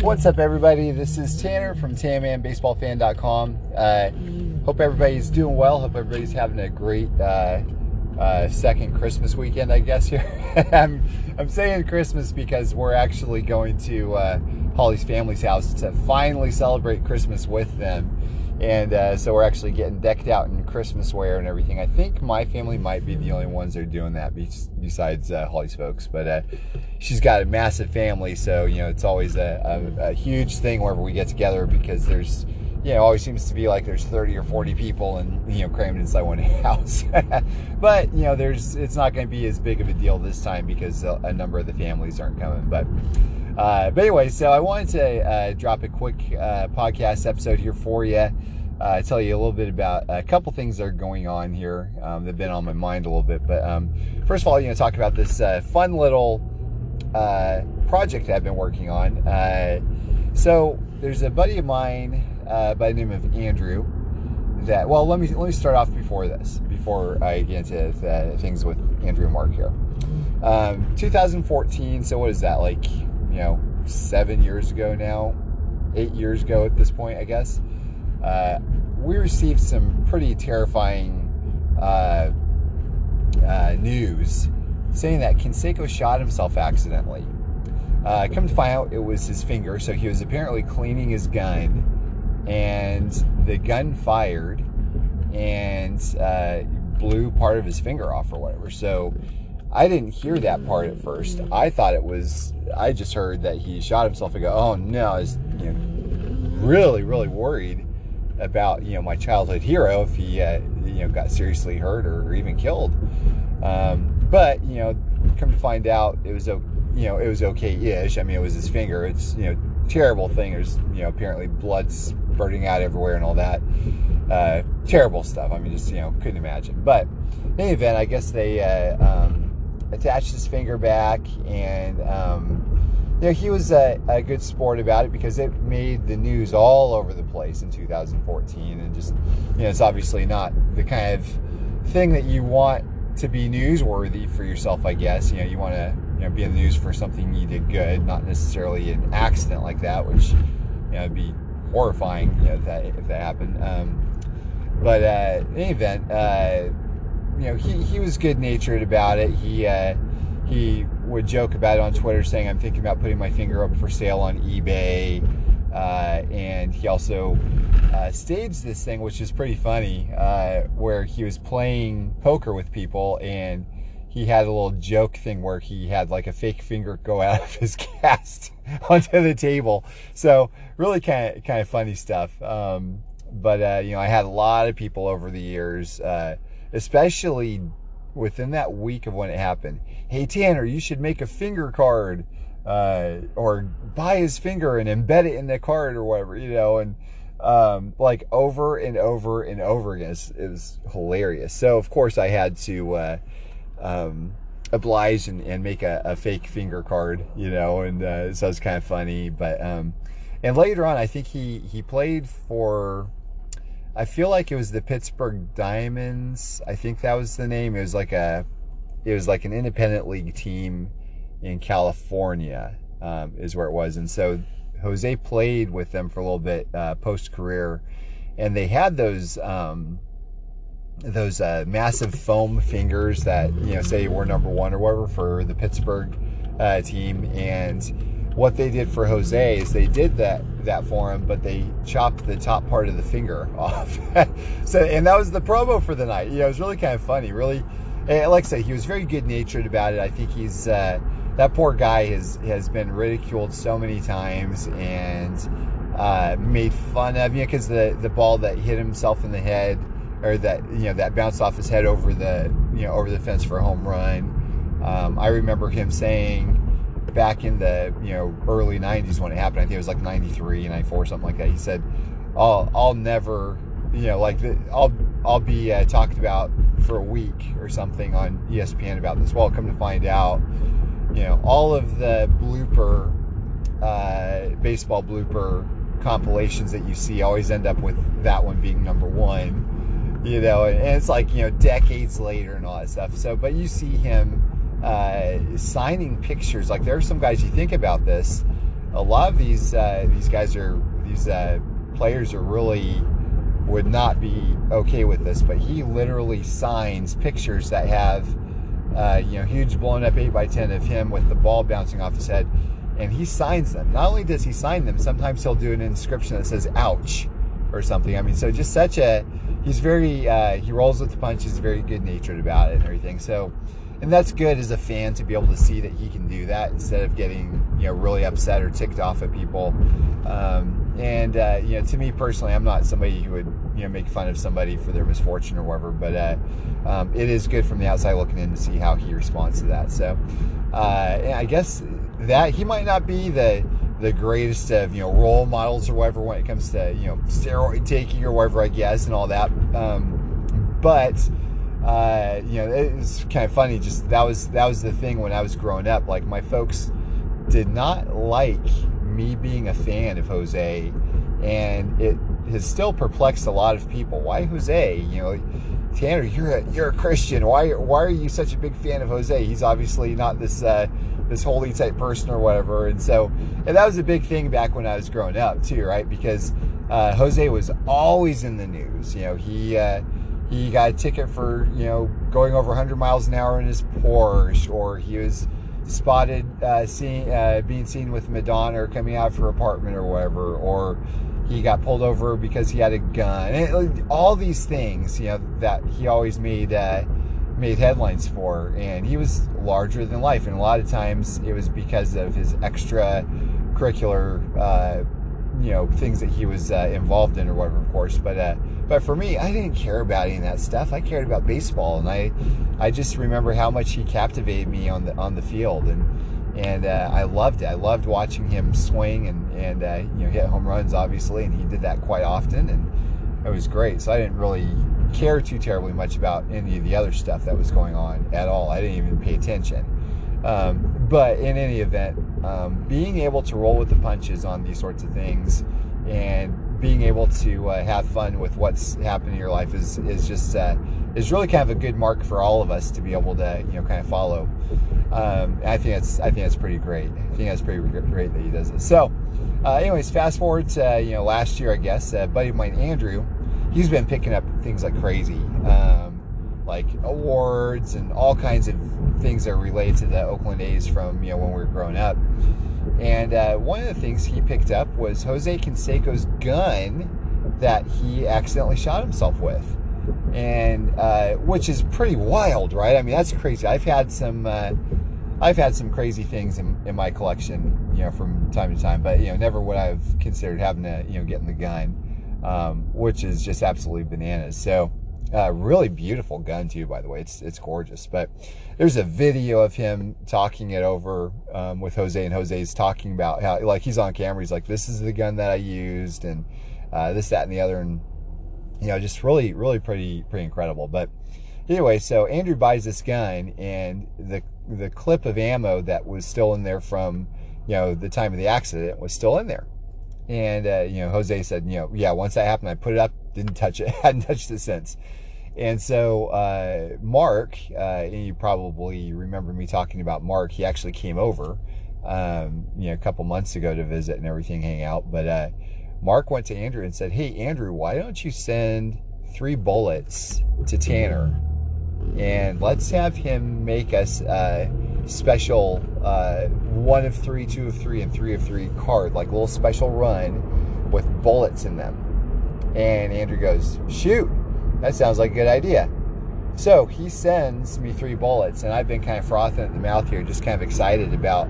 What's up, everybody? This is Tanner from TanmanBaseballFan.com. Uh, hope everybody's doing well. Hope everybody's having a great uh, uh, second Christmas weekend, I guess. Here, I'm, I'm saying Christmas because we're actually going to uh, Holly's family's house to finally celebrate Christmas with them. And uh, so we're actually getting decked out in Christmas wear and everything. I think my family might be the only ones that are doing that besides uh, Holly's folks. But uh, she's got a massive family, so you know it's always a, a, a, huge thing whenever we get together because there's you know always seems to be like there's 30 or 40 people and you know crammed inside one house. but you know there's it's not going to be as big of a deal this time because a, a number of the families aren't coming. But uh, but anyway, so I wanted to uh, drop a quick uh, podcast episode here for you. Uh, tell you a little bit about a couple things that are going on here um, that have been on my mind a little bit. But um, first of all, you know, talk about this uh, fun little uh, project I've been working on. so there's a buddy of mine by the name of Andrew. That well, let me let me start off before this, before I get into things with Andrew and Mark here. Um, 2014. So what is that like? You know, seven years ago now, eight years ago at this point, I guess, uh, we received some pretty terrifying uh, uh, news saying that Canseco shot himself accidentally. Uh, come to find out, it was his finger. So he was apparently cleaning his gun, and the gun fired and uh, blew part of his finger off or whatever. So I didn't hear that part at first. I thought it was. I just heard that he shot himself and go, "Oh no!" I was you know, really, really worried about you know my childhood hero if he uh, you know got seriously hurt or, or even killed. Um, but you know, come to find out, it was you know it was okay-ish. I mean, it was his finger. It's you know terrible thing. There's you know apparently blood spurting out everywhere and all that. Uh, terrible stuff. I mean, just you know couldn't imagine. But in any event, I guess they. Uh, um, attached his finger back, and um, you know he was a, a, good sport about it because it made the news all over the place in 2014, and just you know it's obviously not the kind of thing that you want to be newsworthy for yourself. I guess you know you want to you know be in the news for something you did good, not necessarily an accident like that, which you know would be horrifying you know, if that if that happened. Um, but uh, in any event. Uh, you know, he, he was good natured about it. He uh, he would joke about it on Twitter, saying, "I'm thinking about putting my finger up for sale on eBay." Uh, and he also uh, staged this thing, which is pretty funny, uh, where he was playing poker with people, and he had a little joke thing where he had like a fake finger go out of his cast onto the table. So really kind of kind of funny stuff. Um, but uh, you know, I had a lot of people over the years uh, especially within that week of when it happened. Hey Tanner, you should make a finger card, uh, or buy his finger and embed it in the card or whatever, you know, and um, like over and over and over again. It was hilarious. So of course I had to uh, um, oblige and, and make a, a, fake finger card, you know, and uh, so it's kind of funny. But um, and later on, I think he he played for I feel like it was the Pittsburg Diamonds. I think that was the name. It was like a, it was like an independent league team in California, um, is where it was. And so Jose played with them for a little bit uh, post career, and they had those um, those uh, massive foam fingers that you know say were number one or whatever for the Pittsburg uh, team, and what they did for Jose is they did that that for him, but they chopped the top part of the finger off. so, and that was the promo for the night. Know, it was really kind of funny. Really, like I said, he was very good natured about it. I think he's uh, that poor guy has has been ridiculed so many times and uh, made fun of. You know, because the the ball that hit himself in the head, or that you know that bounced off his head over the you know over the fence for a home run. Um, I remember him saying back in the you know early 90s when it happened. I think it was like 93, 94, something like that. He said, "I'll I'll never you know like the, I'll I'll be uh, talked about for a week or something on ESPN about this." Well, come to find out, you know, all of the blooper uh, baseball blooper compilations that you see always end up with that one being number one. You know, and it's like you know decades later and all that stuff. So, but you see him uh, signing pictures. Like there are some guys you think about this, a lot of these uh, these guys are these uh, players are really would not be okay with this, but he literally signs pictures that have uh, you know huge blown up eight by ten of him with the ball bouncing off his head, and he signs them. Not only does he sign them, sometimes he'll do an inscription that says "ouch" or something. I mean, so just such a he's very uh, he rolls with the punches, very good natured about it and everything. So and that's good as a fan to be able to see that he can do that instead of getting you know really upset or ticked off at people. Um, and uh, you know, to me personally, I'm not somebody who would you know make fun of somebody for their misfortune or whatever, but uh, um, it is good from the outside looking in to see how he responds to that. So uh, I guess that he might not be the the greatest of you know role models or whatever when it comes to you know steroid taking or whatever I guess and all that. Um, but uh, you know, it's kind of funny. Just that was that was the thing when I was growing up. Like my folks did not like me being a fan of Jose, and it has still perplexed a lot of people. Why Jose? You know, Tanner, you're a you're a Christian. Why why are you such a big fan of Jose? He's obviously not this uh, this holy type person or whatever. And so, and that was a big thing back when I was growing up too, right? Because uh, Jose was always in the news. You know, he. Uh, he got a ticket for you know going over 100 miles an hour in his Porsche, or he was spotted uh, seeing uh, being seen with Madonna or coming out of her apartment or whatever, or he got pulled over because he had a gun. And all these things, you know, that he always made uh, made headlines for, and he was larger than life. And a lot of times it was because of his extra curricular, uh, you know, things that he was uh, involved in or whatever, of course. But uh, but for me, I didn't care about any of that stuff. I cared about baseball, and I, I just remember how much he captivated me on the on the field, and and uh, I loved it. I loved watching him swing and and uh, you know hit home runs, obviously, and he did that quite often, and it was great. So I didn't really care too terribly much about any of the other stuff that was going on at all. I didn't even pay attention. Um, but in any event, um, being able to roll with the punches on these sorts of things and being able to uh, have fun with what's happening in your life is is just uh, is really kind of a good mark for all of us to be able to you know kind of follow. Um, I think that's I think that's pretty great. I think that's pretty great that he does it. So, uh, anyways, fast forward to you know last year, I guess. Buddy of mine, Andrew, he's been picking up things like crazy, um, like awards and all kinds of things that are related to the Oakland A's from you know when we were growing up. And uh, one of the things he picked up was Jose Canseco's gun that he accidentally shot himself with. And uh, which is pretty wild, right? I mean, that's crazy. I've had some, uh, I've had some crazy things in, in my collection, you know, from time to time. But you know, never would I've considered having to, you know, getting the gun, um, which is just absolutely bananas. So uh, really beautiful gun too, by the way. It's it's gorgeous. But there's a video of him talking it over um, with Jose, and Jose's talking about how like he's on camera. He's like, "This is the gun that I used," and uh, this, that, and the other, and you know, just really, really pretty, pretty incredible. But anyway, so Andrew buys this gun, and the the clip of ammo that was still in there from you know the time of the accident was still in there. And uh, you know, Jose said, you know, yeah, once that happened, I put it up, didn't touch it, hadn't touched it since. And so uh, Mark, uh, and you probably remember me talking about Mark. He actually came over, um, you know, a couple months ago to visit and everything, hang out. But uh, Mark went to Andrew and said, "Hey, Andrew, why don't you send three bullets to Tanner, and let's have him make us a special uh, one of three, two of three, and three of three card, like a little special run with bullets in them." And Andrew goes, "Shoot." That sounds like a good idea. So he sends me three bullets, and I've been kind of frothing at the mouth here, just kind of excited about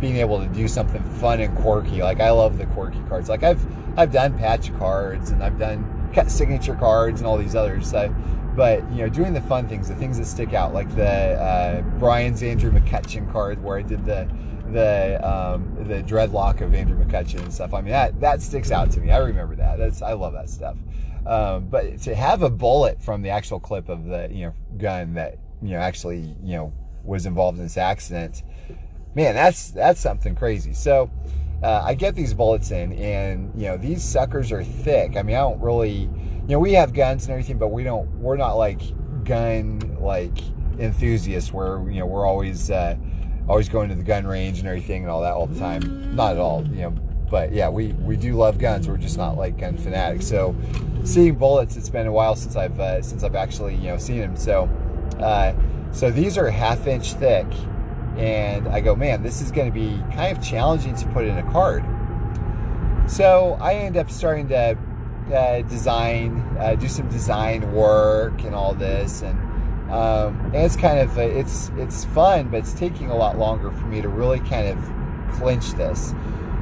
being able to do something fun and quirky. Like I love the quirky cards. Like I've I've done patch cards and I've done signature cards and all these others. So, but you know, doing the fun things, the things that stick out, like the uh, Brian's Andrew McCutchen card, where I did the the um, the dreadlock of Andrew McCutchen and stuff. I mean, that that sticks out to me. I remember that. That's I love that stuff. Um, but to have a bullet from the actual clip of the you know gun that you know actually you know was involved in this accident, man, that's that's something crazy. So uh, I get these bullets in, and you know these suckers are thick. I mean, I don't really, you know, we have guns and everything, but we don't. We're not like gun like enthusiasts where you know we're always. Uh, always going to the gun range and everything and all that all the time. Not at all, you know. But yeah, we we do love guns. We're just not like gun fanatics. So seeing bullets, it's been a while since I've uh, since I've actually you know seen them. So uh, so these are half inch thick, and I go, man, this is going to be kind of challenging to put in a card. So I end up starting to uh, design, uh, do some design work and all this, and, um, and it's kind of it's it's fun, but it's taking a lot longer for me to really kind of clinch this.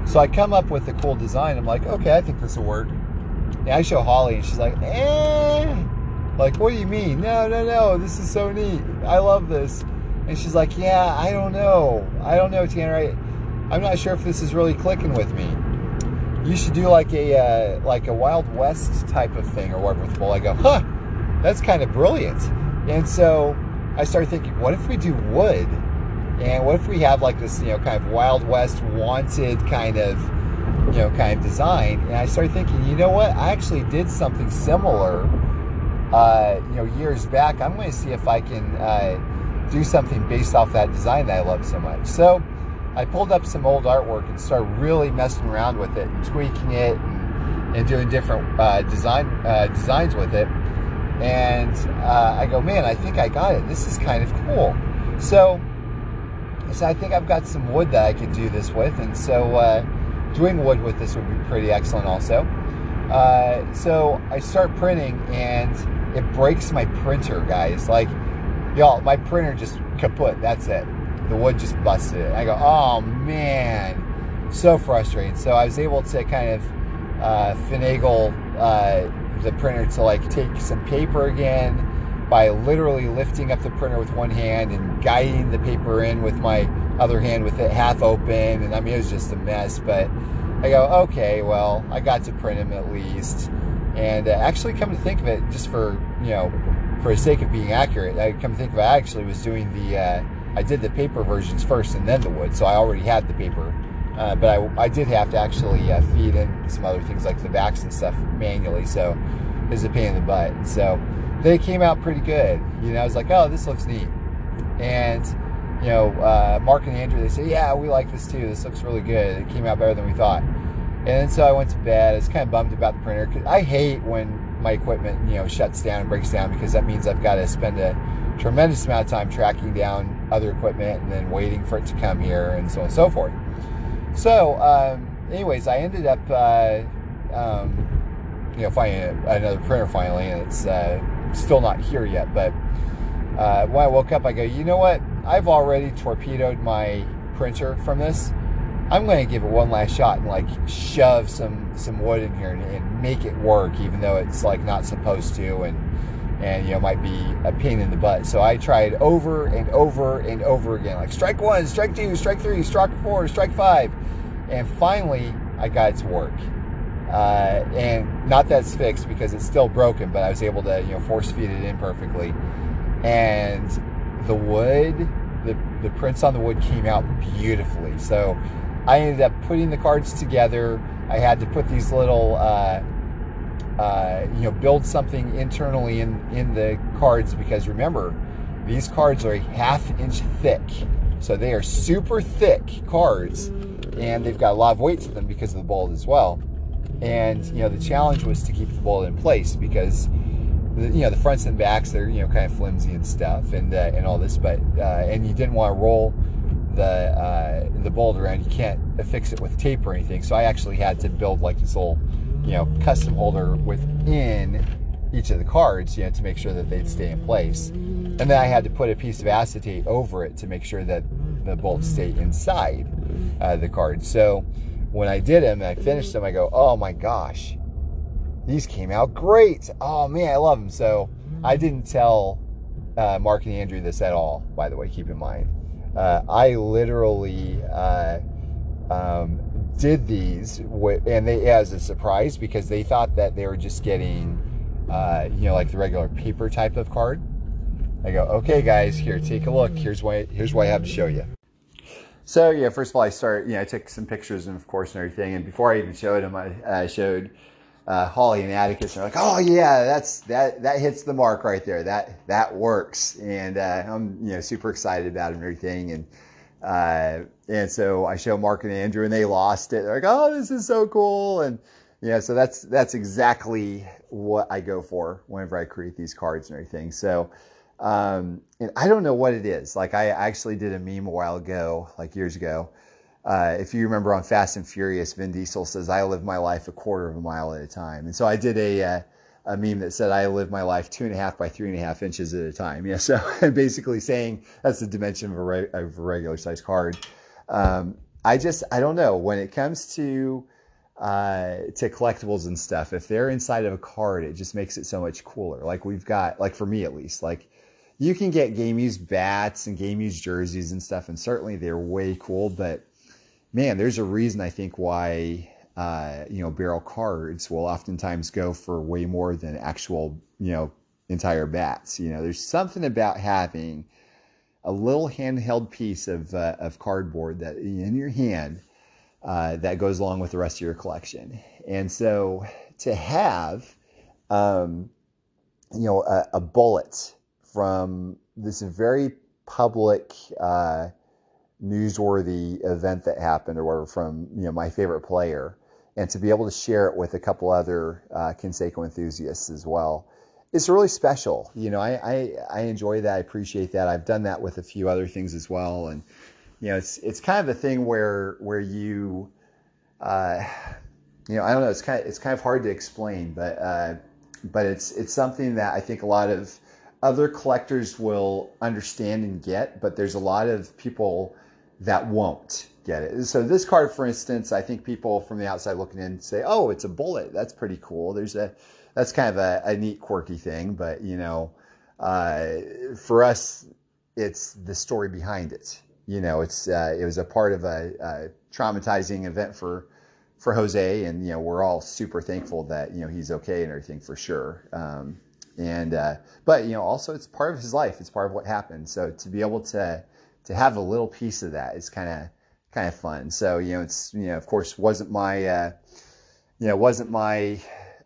So I come up with a cool design. I'm like, okay, I think this will work. And I show Holly, and she's like, eh. Like, what do you mean? No, no, no. This is so neat. I love this. And she's like, yeah, I don't know. I don't know, Tanner. I, I'm not sure if this is really clicking with me you should do like a uh, like a Wild West type of thing or whatever with. I go, huh, that's kind of brilliant. And so I started thinking, what if we do wood? And what if we have like this, you know, kind of Wild West wanted kind of, you know, kind of design? And I started thinking, you know what? I actually did something similar, uh, you know, years back. I'm going to see if I can uh, do something based off that design that I love so much. So I pulled up some old artwork and started really messing around with it and tweaking it and, and doing different uh, design uh, designs with it. And uh, I go, man, I think I got it. This is kind of cool. So, so I think I've got some wood that I could do this with, and so uh, doing wood with this would be pretty excellent also. Uh, so I start printing, and it breaks my printer, guys. Like, y'all, my printer just kaput. That's it the wood just busted it. I go, oh man, so frustrating. So I was able to kind of uh, finagle uh, the printer to like take some paper again by literally lifting up the printer with one hand and guiding the paper in with my other hand with it half open. And I mean, it was just a mess. But I go, okay, well, I got to print them at least. And uh, actually, come to think of it, just for you know, for the sake of being accurate, I come to think of it, I actually was doing the uh, I did the paper versions first and then the wood, so I already had the paper. Uh, but I, I did have to actually uh, feed in some other things like the backs and stuff manually, so it was a pain in the butt. And so they came out pretty good. You know, I was like, oh, this looks neat. And, you know, uh, Mark and Andrew, they said, yeah, we like this too. This looks really good. It came out better than we thought. And then so I went to bed. I was kind of bummed about the printer because I hate when my equipment, you know, shuts down and breaks down because that means I've got to spend a tremendous amount of time tracking down other equipment and then waiting for it to come here and so on and so forth. So, um, anyways, I ended up, uh, um, you know, finding another printer finally, and it's uh, still not here yet. But uh, when I woke up, I go, you know what? I've already torpedoed my printer from this. I'm going to give it one last shot and like shove some some wood in here and, and make it work, even though it's like not supposed to. And and you know might be a pain in the butt. So I tried over and over and over again, like strike one, strike two, strike three, strike four, strike five, and finally I got it to work. Uh, and not that it's fixed because it's still broken, but I was able to you know force feed it in perfectly, and the wood, the the prints on the wood came out beautifully. So I ended up putting the cards together. I had to put these little uh, uh, you know, build something internally in, in the cards because remember, these cards are a half inch thick. So they are super thick cards and they've got a lot of weight to them because of the bolt as well. And, you know, the challenge was to keep the bolt in place because, the, you know, the fronts and backs, they're, you know, kind of flimsy and stuff and, uh, and all this, but, uh, and you didn't want to roll the, uh, the bolt around. You can't affix it with tape or anything. So I actually had to build like this little you know, custom holder within each of the cards, you know, to make sure that they'd stay in place. And then I had to put a piece of acetate over it to make sure that the bolts stay inside uh, the card. So when I did them and I finished them, I go, oh my gosh, these came out great. Oh man, I love them. So I didn't tell uh, Mark and Andrew this at all, by the way, keep in mind. Uh, I literally uh, um, did these and they as a surprise because they thought that they were just getting uh, you know like the regular paper type of card. I go okay guys here take a look. Here's why here's what i have to show you. So yeah first of all i start you know i took some pictures and of course and everything and before i even showed them i uh, showed uh, holly and atticus and they're like oh yeah that's that that hits the mark right there. That that works. And uh, i'm you know super excited about it and everything and uh, and so I show Mark and Andrew, and they lost it. They're like, "Oh, this is so cool!" And yeah, so that's that's exactly what I go for whenever I create these cards and everything. So, um, and I don't know what it is. Like I actually did a meme a while ago, like years ago. Uh, if you remember on Fast and Furious, Vin Diesel says, "I live my life a quarter of a mile at a time," and so I did a uh, a meme that said, "I live my life two and a half by three and a half inches at a time." Yeah, so basically saying that's the dimension of a, re- of a regular size card. Um, I just I don't know when it comes to uh, to collectibles and stuff. If they're inside of a card, it just makes it so much cooler. Like we've got, like for me at least, like you can get game used bats and game used jerseys and stuff, and certainly they're way cool. But man, there's a reason I think why uh, you know barrel cards will oftentimes go for way more than actual you know entire bats. You know, there's something about having a little handheld piece of uh, of cardboard that in your hand uh, that goes along with the rest of your collection. And so to have, um, you know, a, a, bullet from this very public, uh, newsworthy event that happened or whatever from, you know, my favorite player and to be able to share it with a couple other uh, enthusiasts as well. It's really special. You know, I, I, I enjoy that. I appreciate that. I've done that with a few other things as well. And, you know, it's it's kind of a thing where where you, uh, you know, I don't know. It's kind of it's kind of hard to explain, but uh, but it's it's something that I think a lot of other collectors will understand and get, but there's a lot of people that won't get it. So this card, for instance, I think people from the outside looking in say, "Oh, it's a bullet. That's pretty cool." There's a that's kind of a, a neat, quirky thing, but you know, uh, for us, it's the story behind it you know, it's uh, it was a part of a, a, traumatizing event for for Jose, and you know, we're all super thankful that you know he's okay and everything for sure. Um, and uh, but you know, also it's part of his life. It's part of what happened. So to be able to to have a little piece of that is kind of kind of fun. So you know, it's you know, of course, wasn't my uh, you know wasn't my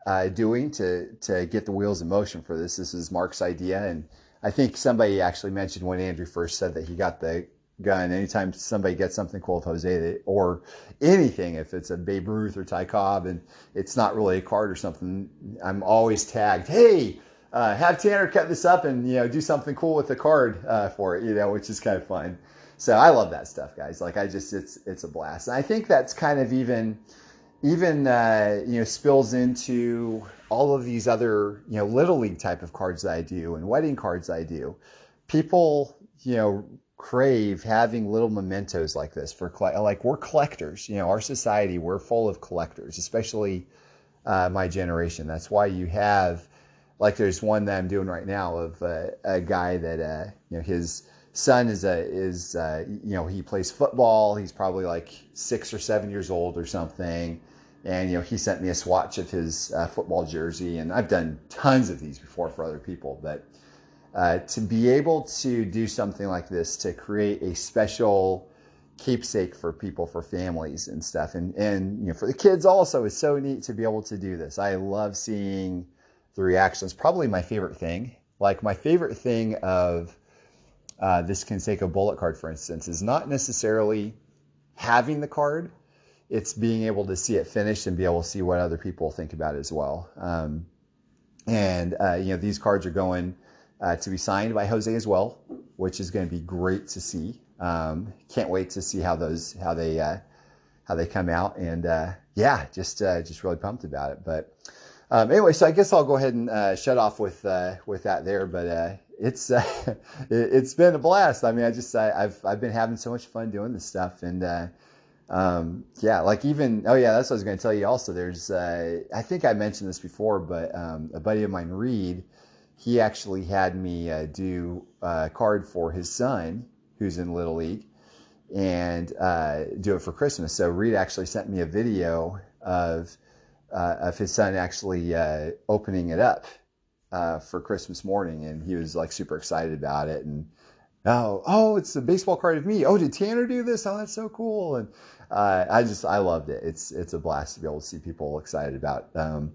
uh, doing to to get the wheels in motion for this. This is Mark's idea, and I think somebody actually mentioned when Andrew first said that he got the gun. Anytime somebody gets something cool with Jose or anything, if it's a Babe Ruth or Ty Cobb and it's not really a card or something, I'm always tagged, hey, uh, have Tanner cut this up and you know do something cool with the card uh, for it, you know, which is kind of fun. So I love that stuff, guys. Like I just it's it's a blast, and I think that's kind of even even uh, you know spills into all of these other you know little league type of cards that I do and wedding cards I do. People you know crave having little mementos like this for like we're collectors you know our society we're full of collectors especially uh, my generation that's why you have like there's one that i'm doing right now of uh, a guy that uh, you know his son is a is uh, you know he plays football. He's probably like six or seven years old or something. And you know he sent me a swatch of his uh, football jersey. And i've done tons of these before for other people. But uh, to be able to do something like this, to create a special keepsake for people, for families and stuff, and and you know for the kids also, it's so neat to be able to do this. I love seeing the reactions. Probably my favorite thing. Like my favorite thing of uh, this Canseco bullet card, for instance, is not necessarily having the card. It's being able to see it finished and be able to see what other people think about it as well. Um, and uh, you know these cards are going uh, to be signed by Jose as well, which is going to be great to see. Um, can't wait to see how those how they uh, how they come out, and uh, yeah, just uh, just really pumped about it. But um, anyway, so I guess I'll go ahead and uh, shut off with uh, with that there. But it's it, has been a blast. I mean, I just I, have I've been having so much fun doing this stuff, and um, yeah, like even oh yeah, that's what I was going to tell you. Also, there's I think I mentioned this before, but um, a buddy of mine, Reed he actually had me uh, do a card for his son, who's in Little League, and uh, do it for Christmas. So Reed actually sent me a video of uh, of his son actually uh, opening it up uh, for Christmas morning, and he was like super excited about it. And oh, oh, it's a baseball card of me. Oh, did Tanner do this? Oh, that's so cool. And uh, I just I loved it. It's it's a blast to be able to see people excited about. Um,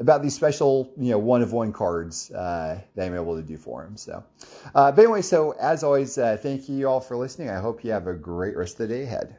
about these special, you know, one of one cards uh, that I'm able to do for him. So, uh, but anyway, so as always, uh, thank you all for listening. I hope you have a great rest of the day ahead.